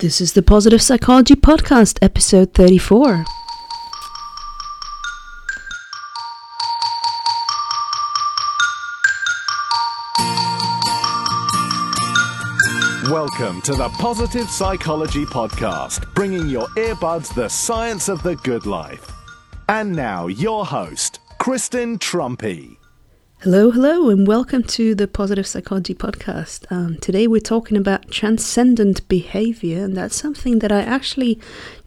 This is the Positive Psychology Podcast, episode 34. Welcome to the Positive Psychology Podcast, bringing your earbuds the science of the good life. And now, your host, Kristen Truempy. Hello, hello, and welcome to the Positive Psychology Podcast. Um, today we're talking about transcendent behavior, and that's something that I actually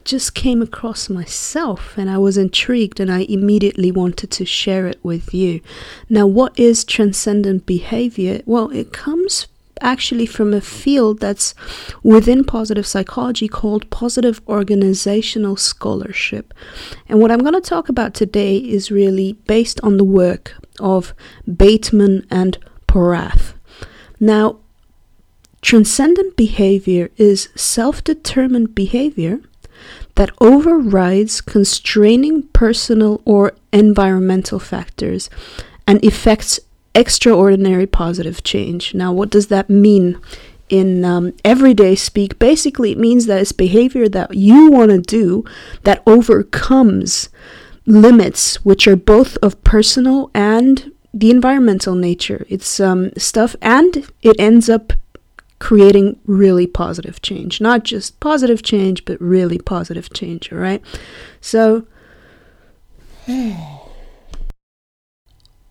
just came across myself, and I was intrigued, and I immediately wanted to share it with you. Now, what is transcendent behavior? Well, it comes actually from a field that's within positive psychology called positive organizational scholarship. And what I'm going to talk about today is really based on the work of Bateman and Porath. Now, transcendent behavior is self determined behavior that overrides constraining personal or environmental factors and affects extraordinary positive change. Now, what does that mean? In um, everyday speak, basically, it means that it's behavior that you want to do that overcomes limits, which are both of personal and the environmental nature. It's um, stuff, and it ends up creating really positive change. Not just positive change, but really positive change, all right? So,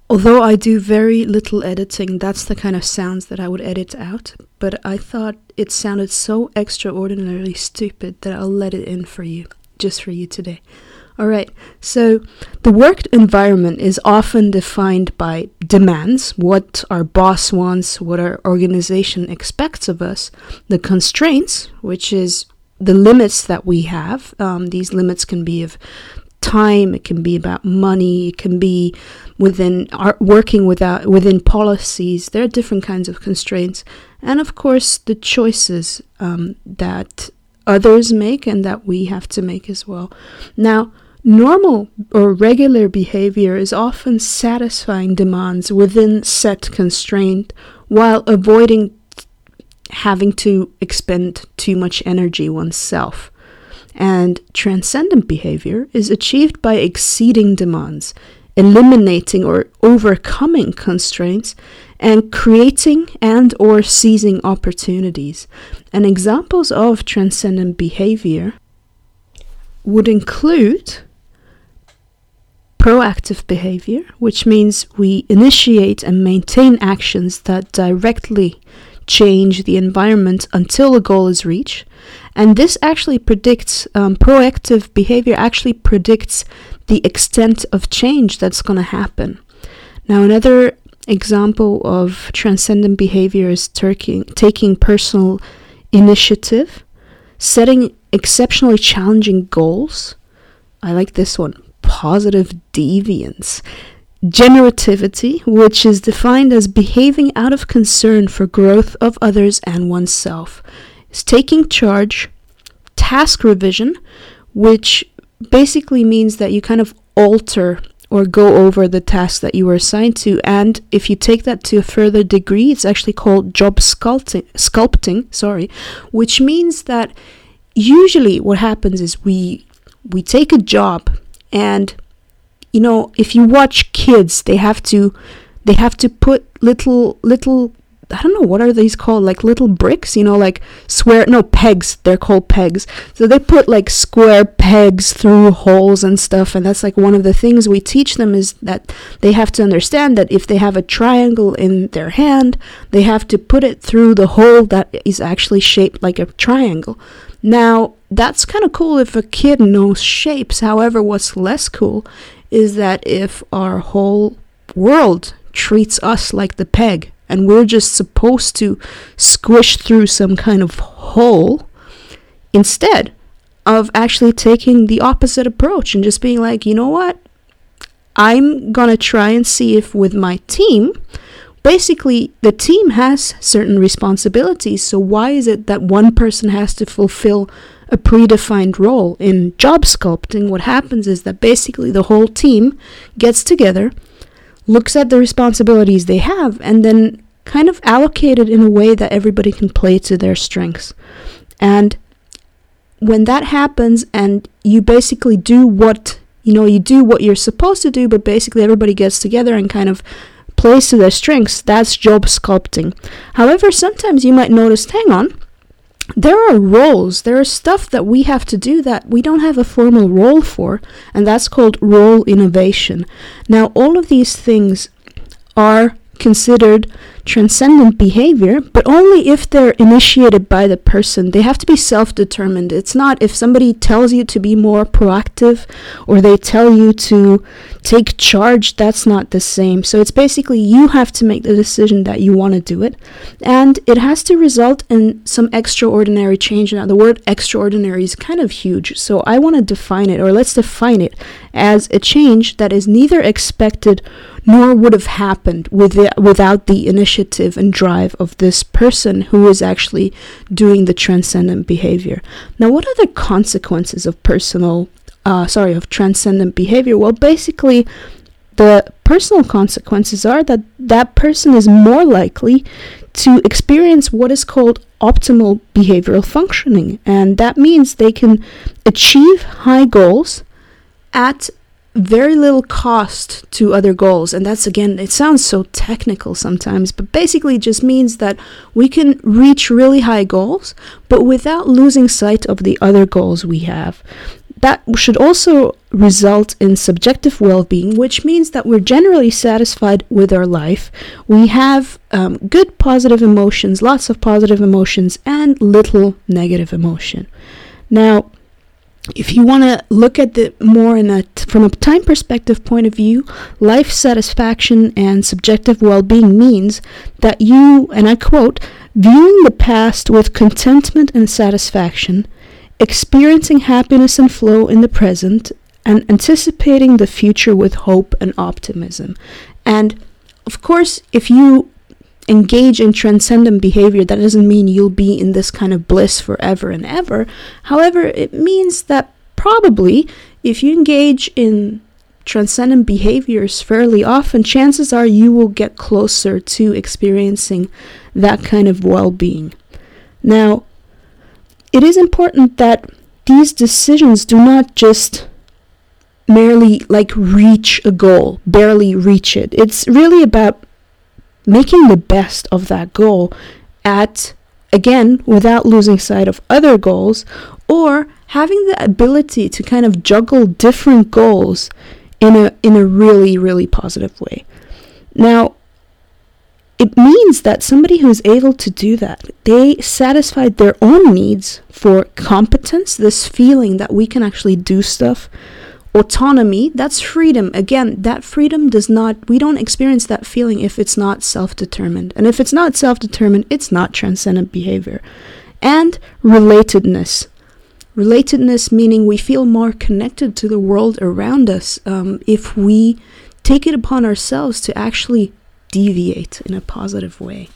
Although I do very little editing, that's the kind of sounds that I would edit out, but I thought it sounded so extraordinarily stupid that I'll let it in for you, just for you today. Alright, so the work environment is often defined by demands, what our boss wants, what our organization expects of us, the constraints, which is the limits that we have. Um, these limits can be of time, it can be about money, it can be within our working without within policies. There are different kinds of constraints, and of course the choices um, that others make and that we have to make as well. Now, normal or regular behavior is often satisfying demands within set constraint while avoiding having to expend too much energy oneself. And transcendent behavior is achieved by exceeding demands, eliminating or overcoming constraints, and creating and or seizing opportunities. And examples of transcendent behavior would include proactive behavior, which means we initiate and maintain actions that directly change the environment until a goal is reached. And this actually predicts, um, proactive behavior actually predicts the extent of change that's going to happen. Now, another example of transcendent behavior is taking, taking personal initiative, setting exceptionally challenging goals. I like this one positive deviance generativity, which is defined as behaving out of concern for growth of others and oneself, is taking charge, task revision, which basically means that you kind of alter or go over the task that you were assigned to. And if you take that to a further degree, it's actually called job sculpting, sculpting, sorry, which means that usually what happens is we we take a job and you know, if you watch kids, they have to they have to put little little I don't know what are these called? Like little bricks you know like square no pegs. They're called pegs. So they put like square pegs through holes and stuff. And that's like one of the things we teach them is that they have to understand that if they have a triangle in their hand they have to put it through the hole that is actually shaped like a triangle now that's kind of cool if a kid knows shapes however what's less cool is that if our whole world treats us like the peg and we're just supposed to squish through some kind of hole instead of actually taking the opposite approach and just being like, you know what? I'm gonna try and see if with my team, basically, the team has certain responsibilities. So, why is it that one person has to fulfill a predefined role. In job sculpting, what happens is that basically the whole team gets together, looks at the responsibilities they have, and then kind of allocate it in a way that everybody can play to their strengths. And when that happens and you basically do what you know you do what you're supposed to do but basically everybody gets together and kind of plays to their strengths that's job sculpting. However sometimes you might notice hang on there are roles there is stuff that we have to do that we don't have a formal role for and that's called role innovation. Now all of these things are considered transcendent behavior, but only if they're initiated by the person. They have to be self determined. It's not if somebody tells you to be more proactive or they tell you to take charge, that's not the same. So it's basically you have to make the decision that you want to do it, and it has to result in some extraordinary change. Now, the word extraordinary is kind of huge, so I want to define it, or let's define it as a change that is neither expected nor would have happened with it, without the initiative and drive of this person who is actually doing the transcendent behavior. Now, what are the consequences of personal, uh, sorry, of transcendent behavior? Well, basically, the personal consequences are that that person is more likely to experience what is called optimal behavioral functioning. And that means they can achieve high goals at very little cost to other goals. And that's again, it sounds so technical sometimes, but basically just means that we can reach really high goals, but without losing sight of the other goals we have. That should also result in subjective well being, which means that we're generally satisfied with our life. We have um, good positive emotions, lots of positive emotions, and little negative emotion. Now, if you want to look at the more in a t- from a time perspective point of view, life satisfaction and subjective well-being means that you, and I quote, viewing the past with contentment and satisfaction, experiencing happiness and flow in the present, and anticipating the future with hope and optimism. And of course, if you engage in transcendent behavior, that doesn't mean you'll be in this kind of bliss forever and ever. However, it means that probably if you engage in transcendent behaviors fairly often, chances are you will get closer to experiencing that kind of well being. Now, it is important that these decisions do not just merely like reach a goal, barely reach it. It's really about making the best of that goal at again without losing sight of other goals or having the ability to kind of juggle different goals in a in a really really positive way. Now it means that somebody who's able to do that they satisfied their own needs for competence this feeling that we can actually do stuff autonomy that's freedom. Again that freedom does not we don't experience that feeling if it's not self-determined. And if it's not self-determined it's not transcendent behavior. And relatedness. Relatedness meaning we feel more connected to the world around us um, if we take it upon ourselves to actually deviate in a positive way.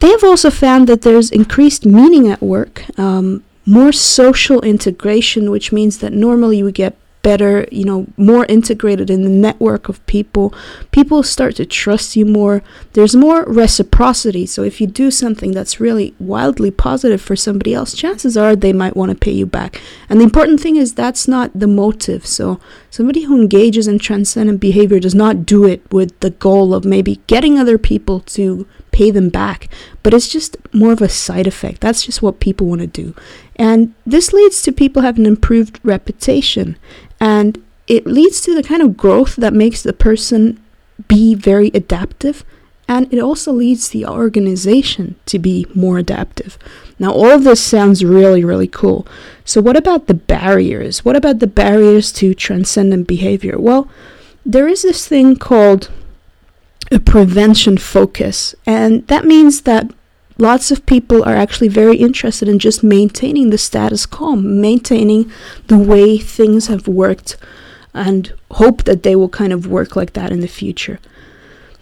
They have also found that there's increased meaning at work um, more social integration, which means that normally we get better, you know, more integrated in the network of people. People start to trust you more. There's more reciprocity. So if you do something that's really wildly positive for somebody else, chances are they might want to pay you back. And the important thing is that's not the motive. So somebody who engages in transcendent behavior does not do it with the goal of maybe getting other people to pay them back, but it's just more of a side effect. That's just what people want to do. And this leads to people having improved reputation. And it leads to the kind of growth that makes the person be very adaptive. And it also leads the organization to be more adaptive. Now, all of this sounds really, really cool. So, what about the barriers? What about the barriers to transcendent behavior? Well, there is this thing called a prevention focus, and that means that lots of people are actually very interested in just maintaining the status quo, maintaining the way things have worked, and hope that they will kind of work like that in the future.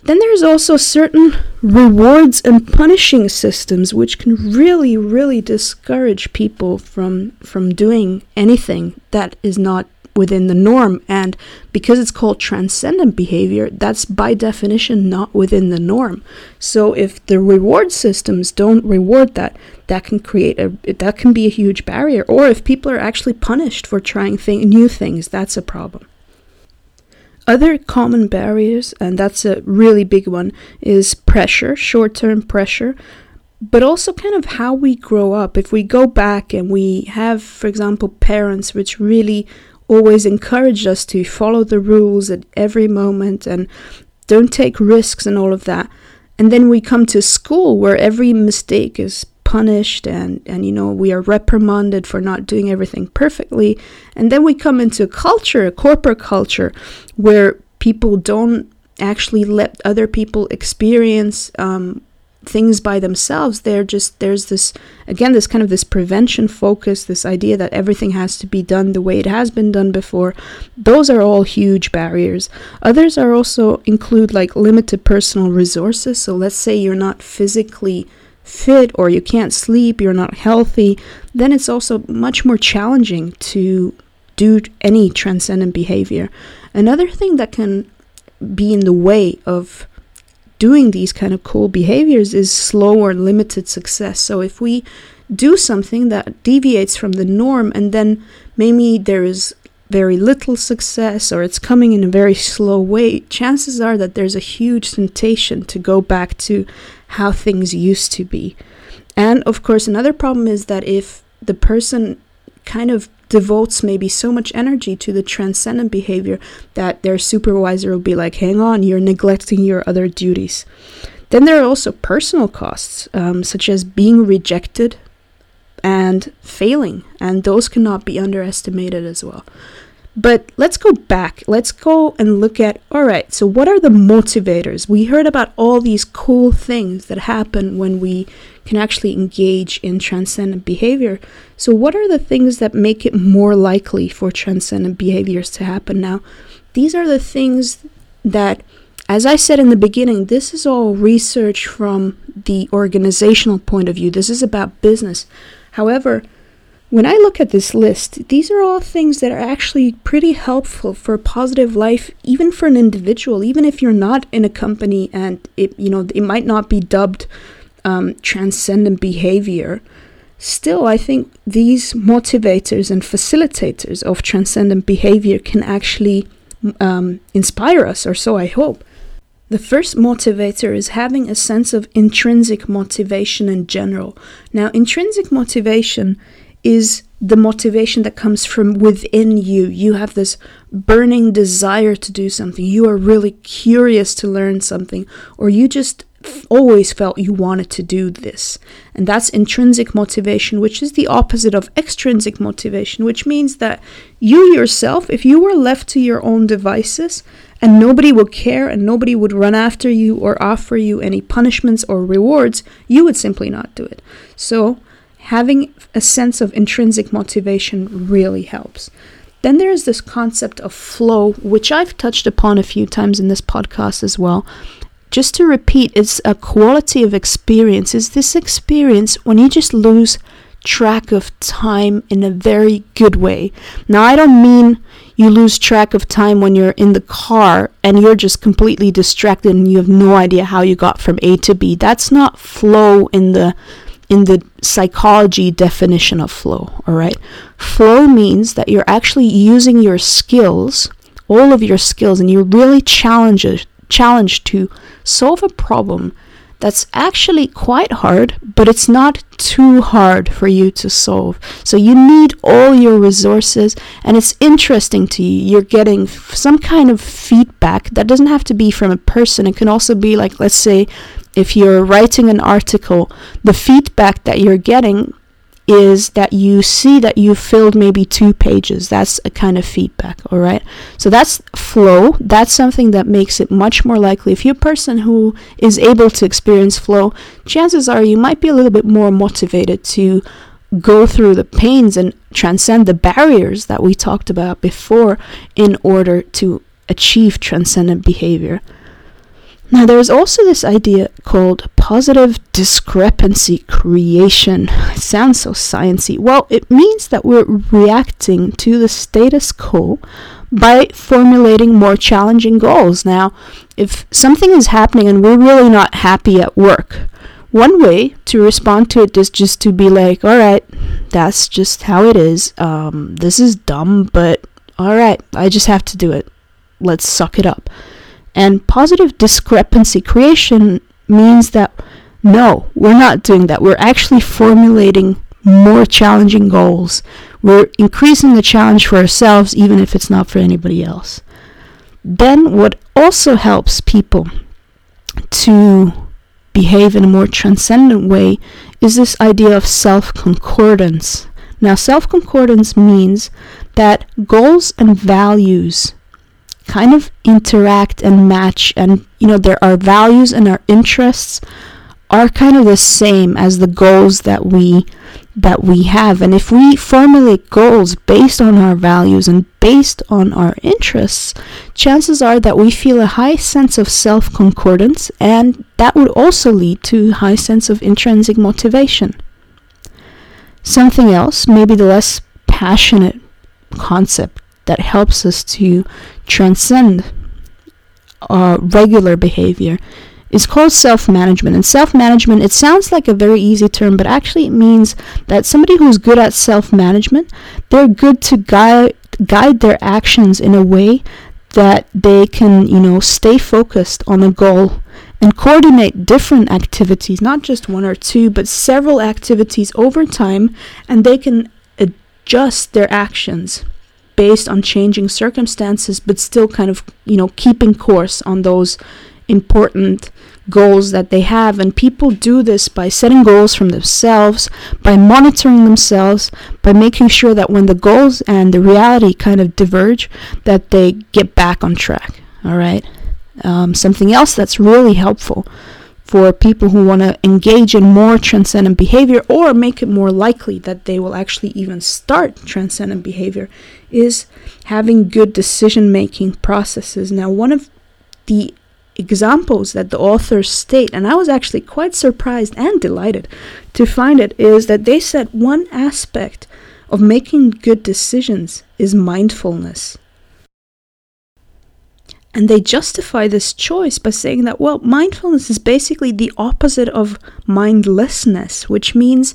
Then there's also certain rewards and punishing systems which can really, really discourage people from from doing anything that is not within the norm. And because it's called transcendent behavior, that's by definition not within the norm. So if the reward systems don't reward that, that can create a that can be a huge barrier. Or if people are actually punished for trying thing, new things, that's a problem. Other common barriers, and that's a really big one, is pressure, short term pressure, but also kind of how we grow up. If we go back and we have, for example, parents which really always encouraged us to follow the rules at every moment and don't take risks and all of that. And then we come to school where every mistake is punished and, and you know we are reprimanded for not doing everything perfectly and then we come into a culture a corporate culture where people don't actually let other people experience um, things by themselves they're just there's this again this kind of this prevention focus this idea that everything has to be done the way it has been done before. Those are all huge barriers. Others are also include like limited personal resources. So let's say you're not physically fit or you can't sleep, you're not healthy, then it's also much more challenging to do any transcendent behavior. Another thing that can be in the way of doing these kind of cool behaviors is slow or limited success. So if we do something that deviates from the norm and then maybe there is very little success or it's coming in a very slow way, chances are that there's a huge temptation to go back to how things used to be. And of course, another problem is that if the person kind of devotes maybe so much energy to the transcendent behavior that their supervisor will be like, hang on, you're neglecting your other duties. Then there are also personal costs, um, such as being rejected and failing, and those cannot be underestimated as well. But let's go back. Let's go and look at all right, so what are the motivators? We heard about all these cool things that happen when we can actually engage in transcendent behavior. So, what are the things that make it more likely for transcendent behaviors to happen? Now, these are the things that, as I said in the beginning, this is all research from the organizational point of view. This is about business. However, when I look at this list, these are all things that are actually pretty helpful for a positive life, even for an individual, even if you're not in a company and it, you know, it might not be dubbed um, transcendent behavior. Still, I think these motivators and facilitators of transcendent behavior can actually um, inspire us, or so I hope. The first motivator is having a sense of intrinsic motivation in general. Now, intrinsic motivation is the motivation that comes from within you. You have this burning desire to do something. You are really curious to learn something, or you just always felt you wanted to do this. And that's intrinsic motivation, which is the opposite of extrinsic motivation, which means that you yourself, if you were left to your own devices and nobody would care and nobody would run after you or offer you any punishments or rewards, you would simply not do it. So, having a sense of intrinsic motivation really helps. Then there is this concept of flow, which I've touched upon a few times in this podcast as well. Just to repeat, it's a quality of experience. Is this experience when you just lose track of time in a very good way? Now, I don't mean you lose track of time when you're in the car and you're just completely distracted and you have no idea how you got from A to B. That's not flow in the in the psychology definition of flow, all right? Flow means that you're actually using your skills, all of your skills, and you're really challenged, challenged to solve a problem that's actually quite hard, but it's not too hard for you to solve. So you need all your resources, and it's interesting to you. You're getting f- some kind of feedback that doesn't have to be from a person. It can also be like, let's say, if you're writing an article, the feedback that you're getting is that you see that you filled maybe two pages. That's a kind of feedback, all right? So that's flow. That's something that makes it much more likely. If you're a person who is able to experience flow, chances are you might be a little bit more motivated to go through the pains and transcend the barriers that we talked about before in order to achieve transcendent behavior. Now, there's also this idea called positive discrepancy creation. It sounds so sciencey. Well, it means that we're reacting to the status quo by formulating more challenging goals. Now, if something is happening and we're really not happy at work, one way to respond to it is just to be like, all right, that's just how it is. Um, this is dumb, but all right, I just have to do it. Let's suck it up. And positive discrepancy creation means that no, we're not doing that. We're actually formulating more challenging goals. We're increasing the challenge for ourselves, even if it's not for anybody else. Then, what also helps people to behave in a more transcendent way is this idea of self concordance. Now, self concordance means that goals and values kind of interact and match and you know there are values and our interests are kind of the same as the goals that we that we have. And if we formulate goals based on our values and based on our interests chances are that we feel a high sense of self concordance and that would also lead to high sense of intrinsic motivation. Something else maybe the less passionate concept that helps us to transcend uh, regular behavior is called self management. And self management, it sounds like a very easy term, but actually it means that somebody who's good at self management, they're good to guide, guide their actions in a way that they can, you know, stay focused on a goal and coordinate different activities, not just one or two, but several activities over time, and they can adjust their actions based on changing circumstances, but still kind of, you know, keeping course on those important goals that they have. And people do this by setting goals from themselves, by monitoring themselves, by making sure that when the goals and the reality kind of diverge, that they get back on track. All right. Um, something else that's really helpful for people who want to engage in more transcendent behavior or make it more likely that they will actually even start transcendent behavior is having good decision making processes. Now, one of the examples that the authors state, and I was actually quite surprised and delighted to find it, is that they said one aspect of making good decisions is mindfulness. And they justify this choice by saying that, well, mindfulness is basically the opposite of mindlessness, which means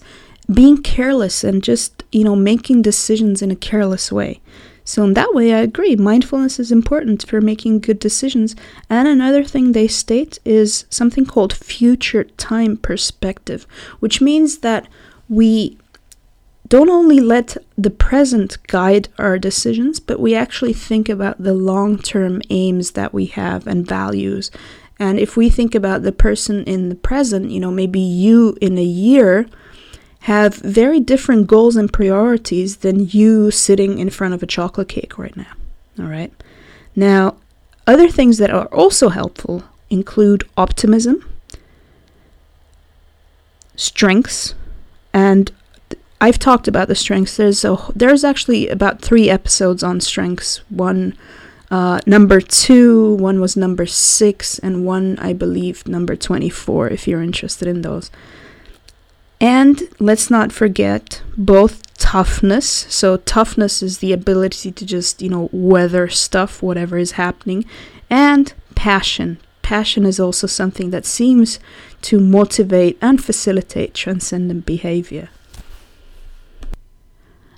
being careless and just, you know, making decisions in a careless way. So, in that way, I agree. Mindfulness is important for making good decisions. And another thing they state is something called future time perspective, which means that we don't only let the present guide our decisions, but we actually think about the long term aims that we have and values. And if we think about the person in the present, you know, maybe you in a year have very different goals and priorities than you sitting in front of a chocolate cake right now. All right. Now, other things that are also helpful include optimism, strengths, and I've talked about the strengths. There's a, there's actually about three episodes on strengths. One uh, number two, one was number six, and one I believe number twenty-four. If you're interested in those. And let's not forget both toughness. So, toughness is the ability to just, you know, weather stuff, whatever is happening, and passion. Passion is also something that seems to motivate and facilitate transcendent behavior.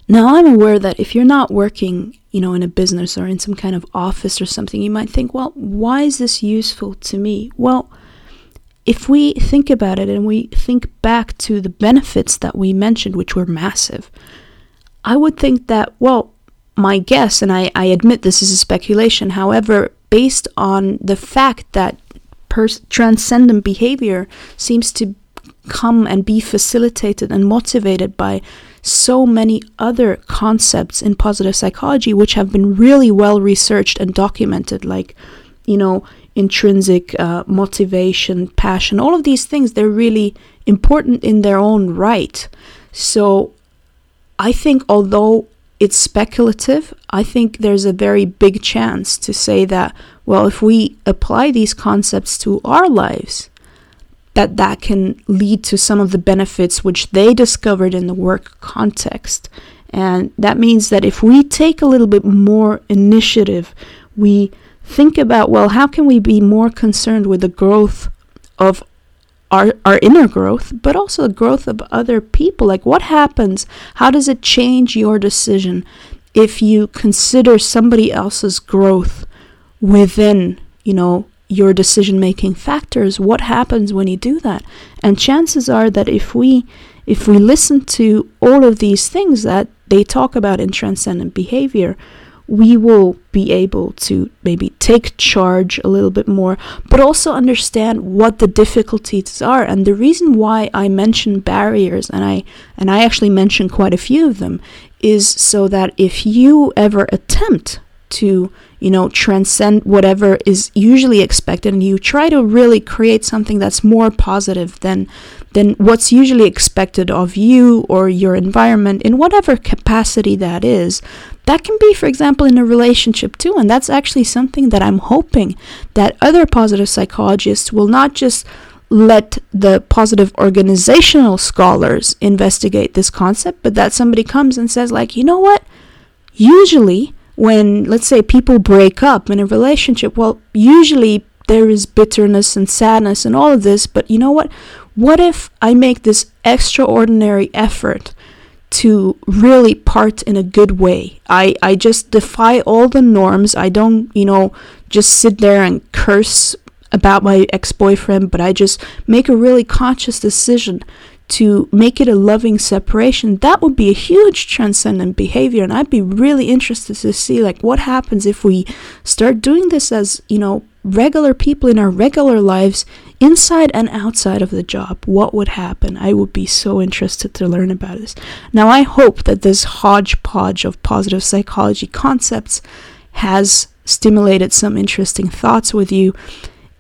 Now, I'm aware that if you're not working, you know, in a business or in some kind of office or something, you might think, well, why is this useful to me? Well, if we think about it and we think back to the benefits that we mentioned, which were massive, I would think that, well, my guess, and I, I admit this is a speculation, however, based on the fact that pers- transcendent behavior seems to come and be facilitated and motivated by so many other concepts in positive psychology which have been really well researched and documented like you know intrinsic uh, motivation passion all of these things they're really important in their own right. So i think although it's speculative, I think there's a very big chance to say that, well, if we apply these concepts to our lives, that that can lead to some of the benefits which they discovered in the work context. And that means that if we take a little bit more initiative, we think about, well, how can we be more concerned with the growth of our, our inner growth, but also the growth of other people? Like, what happens? How does it change your decision if you consider somebody else's growth within, you know, your decision making factors? What happens when you do that? And chances are that if we if we listen to all of these things that they talk about in transcendent behavior, we will be able to maybe take charge a little bit more, but also understand what the difficulties are. And the reason why I mention barriers, and I and I actually mention quite a few of them, is so that if you ever attempt to you know transcend whatever is usually expected and you try to really create something that's more positive than than what's usually expected of you or your environment in whatever capacity that is. That can be for example in a relationship too and that's actually something that i'm hoping that other positive psychologists will not just let the positive organizational scholars investigate this concept but that somebody comes and says like you know what? Usually when let's say people break up in a relationship well usually there is bitterness and sadness and all of this but you know what what if I make this extraordinary effort to really part in a good way? I, I just defy all the norms. I don't, you know, just sit there and curse about my ex boyfriend, but I just make a really conscious decision to make it a loving separation, that would be a huge transcendent behavior. And I'd be really interested to see like what happens if we start doing this as, you know, regular people in our regular lives, inside and outside of the job. What would happen? I would be so interested to learn about this. Now I hope that this hodgepodge of positive psychology concepts has stimulated some interesting thoughts with you.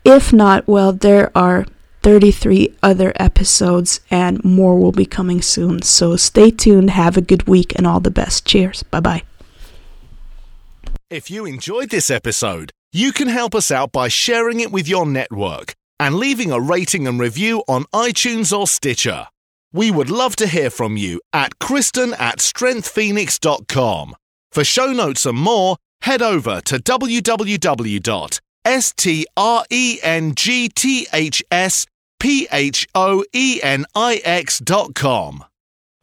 If not, well, there are 33 other episodes, and more will be coming soon. So stay tuned, have a good week, and all the best. Cheers. Bye bye. If you enjoyed this episode, you can help us out by sharing it with your network and leaving a rating and review on iTunes or Stitcher. We would love to hear from you at Kristen at strengthsphoenix.com. For show notes and more, head over to www.strengthsphoenix P H O E N I X dot com.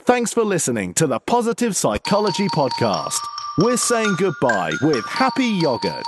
Thanks for listening to the Positive Psychology Podcast. We're saying goodbye with happy yogurt.